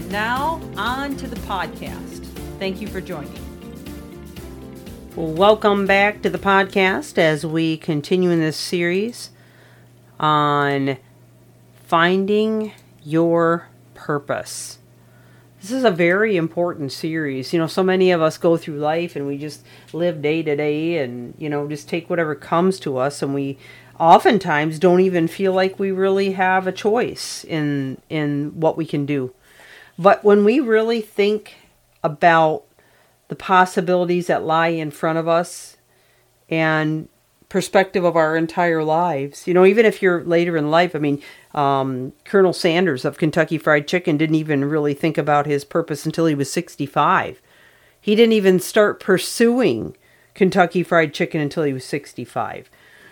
And now, on to the podcast. Thank you for joining. Welcome back to the podcast as we continue in this series on finding your purpose. This is a very important series. You know, so many of us go through life and we just live day to day and, you know, just take whatever comes to us and we oftentimes don't even feel like we really have a choice in in what we can do. But when we really think about the possibilities that lie in front of us and perspective of our entire lives. You know, even if you're later in life, I mean, um, Colonel Sanders of Kentucky Fried Chicken didn't even really think about his purpose until he was 65. He didn't even start pursuing Kentucky Fried Chicken until he was 65.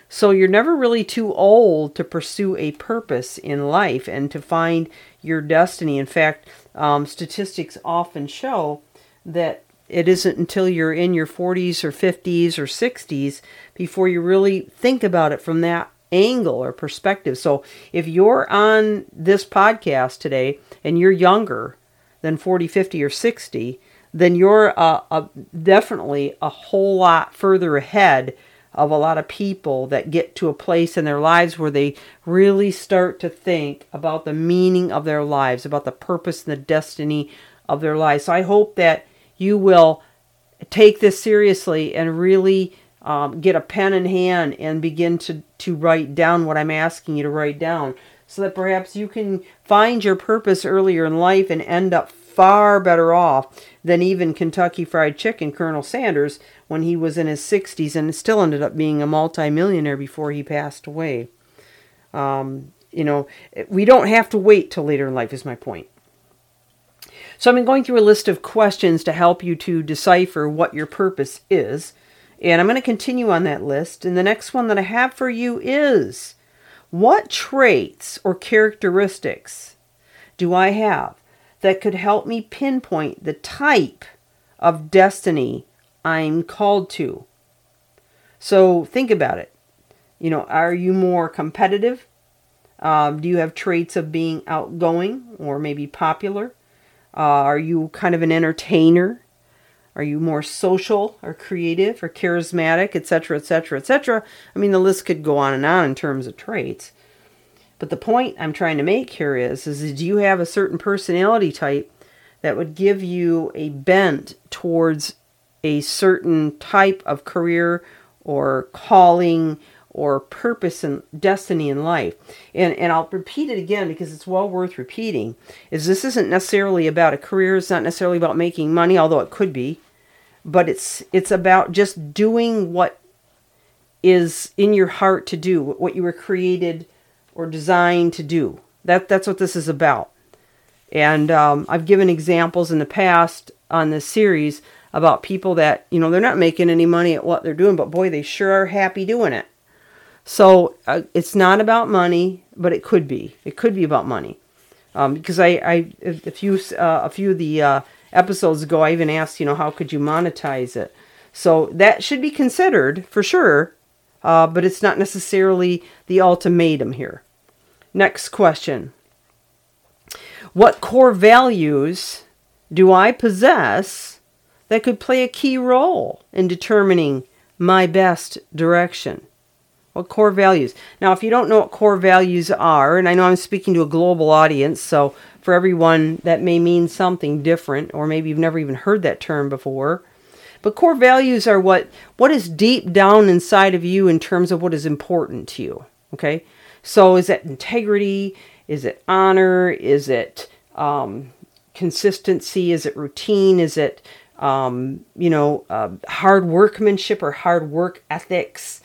So you're never really too old to pursue a purpose in life and to find your destiny. In fact, um, statistics often show that it isn't until you're in your 40s or 50s or 60s before you really think about it from that angle or perspective. So if you're on this podcast today and you're younger than 40, 50, or 60, then you're uh, uh, definitely a whole lot further ahead of a lot of people that get to a place in their lives where they really start to think about the meaning of their lives, about the purpose and the destiny of their lives. So I hope that you will take this seriously and really um, get a pen in hand and begin to, to write down what I'm asking you to write down so that perhaps you can find your purpose earlier in life and end up far better off than even Kentucky Fried Chicken Colonel Sanders when he was in his 60s and still ended up being a multimillionaire before he passed away. Um, you know, we don't have to wait till later in life, is my point. So I've been going through a list of questions to help you to decipher what your purpose is. And I'm going to continue on that list. And the next one that I have for you is what traits or characteristics do I have that could help me pinpoint the type of destiny I'm called to? So think about it. You know, are you more competitive? Um, do you have traits of being outgoing or maybe popular? Uh, are you kind of an entertainer? Are you more social or creative or charismatic, etc., etc., etc.? I mean, the list could go on and on in terms of traits. But the point I'm trying to make here is, is do you have a certain personality type that would give you a bent towards a certain type of career or calling or purpose and destiny in life. And and I'll repeat it again because it's well worth repeating. Is this isn't necessarily about a career, it's not necessarily about making money, although it could be, but it's it's about just doing what is in your heart to do, what you were created or designed to do. That that's what this is about. And um, I've given examples in the past on this series about people that you know they're not making any money at what they're doing, but boy, they sure are happy doing it. So uh, it's not about money, but it could be. It could be about money. Um, because I, I, a few, uh, a few of the uh, episodes ago, I even asked, you know, how could you monetize it? So that should be considered for sure, uh, but it's not necessarily the ultimatum here. Next question What core values do I possess that could play a key role in determining my best direction? What core values? Now, if you don't know what core values are, and I know I'm speaking to a global audience, so for everyone that may mean something different, or maybe you've never even heard that term before. But core values are what what is deep down inside of you in terms of what is important to you. Okay, so is it integrity? Is it honor? Is it um, consistency? Is it routine? Is it um, you know uh, hard workmanship or hard work ethics?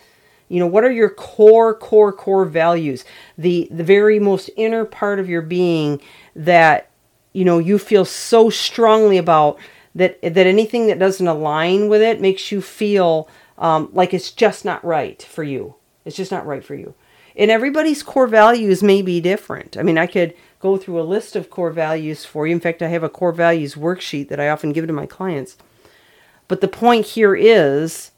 You know, what are your core, core, core values? The the very most inner part of your being that you know you feel so strongly about that that anything that doesn't align with it makes you feel um, like it's just not right for you. It's just not right for you. And everybody's core values may be different. I mean, I could go through a list of core values for you. In fact, I have a core values worksheet that I often give to my clients. But the point here is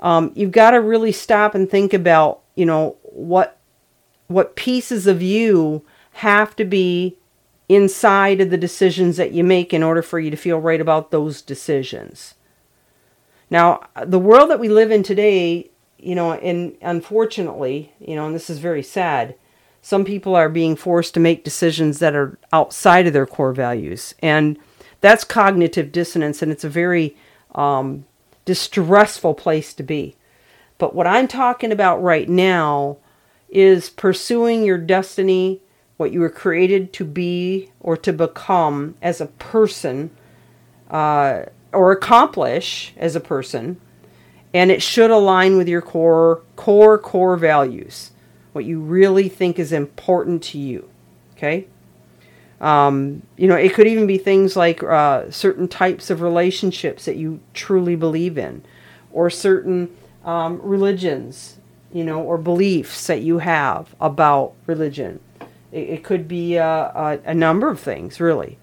um, you've got to really stop and think about, you know, what what pieces of you have to be inside of the decisions that you make in order for you to feel right about those decisions. Now, the world that we live in today, you know, and unfortunately, you know, and this is very sad, some people are being forced to make decisions that are outside of their core values. And that's cognitive dissonance, and it's a very um, distressful place to be. But what I'm talking about right now is pursuing your destiny what you were created to be or to become as a person uh, or accomplish as a person and it should align with your core core core values what you really think is important to you okay um, you know it could even be things like uh, certain types of relationships that you truly believe in or certain um, religions you know or beliefs that you have about religion it, it could be a, a, a, number of things, really.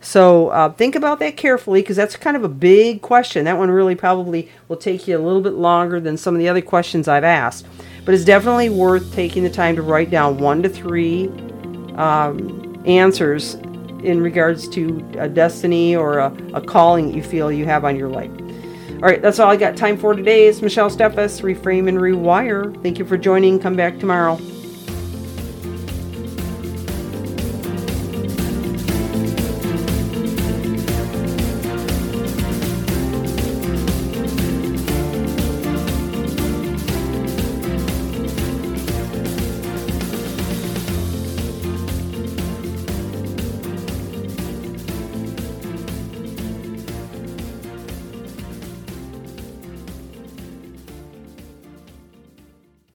So uh, think about that carefully because that's kind of a big question. That one really probably will take you a little bit longer than some of the other questions I've asked. But it's definitely worth taking the time to write down one to three um, answers in regards to a destiny or a, a calling that you feel you have on your life. All right, that's all I got time for today. It's Michelle Steffes, Reframe and Rewire. Thank you for joining. Come back tomorrow.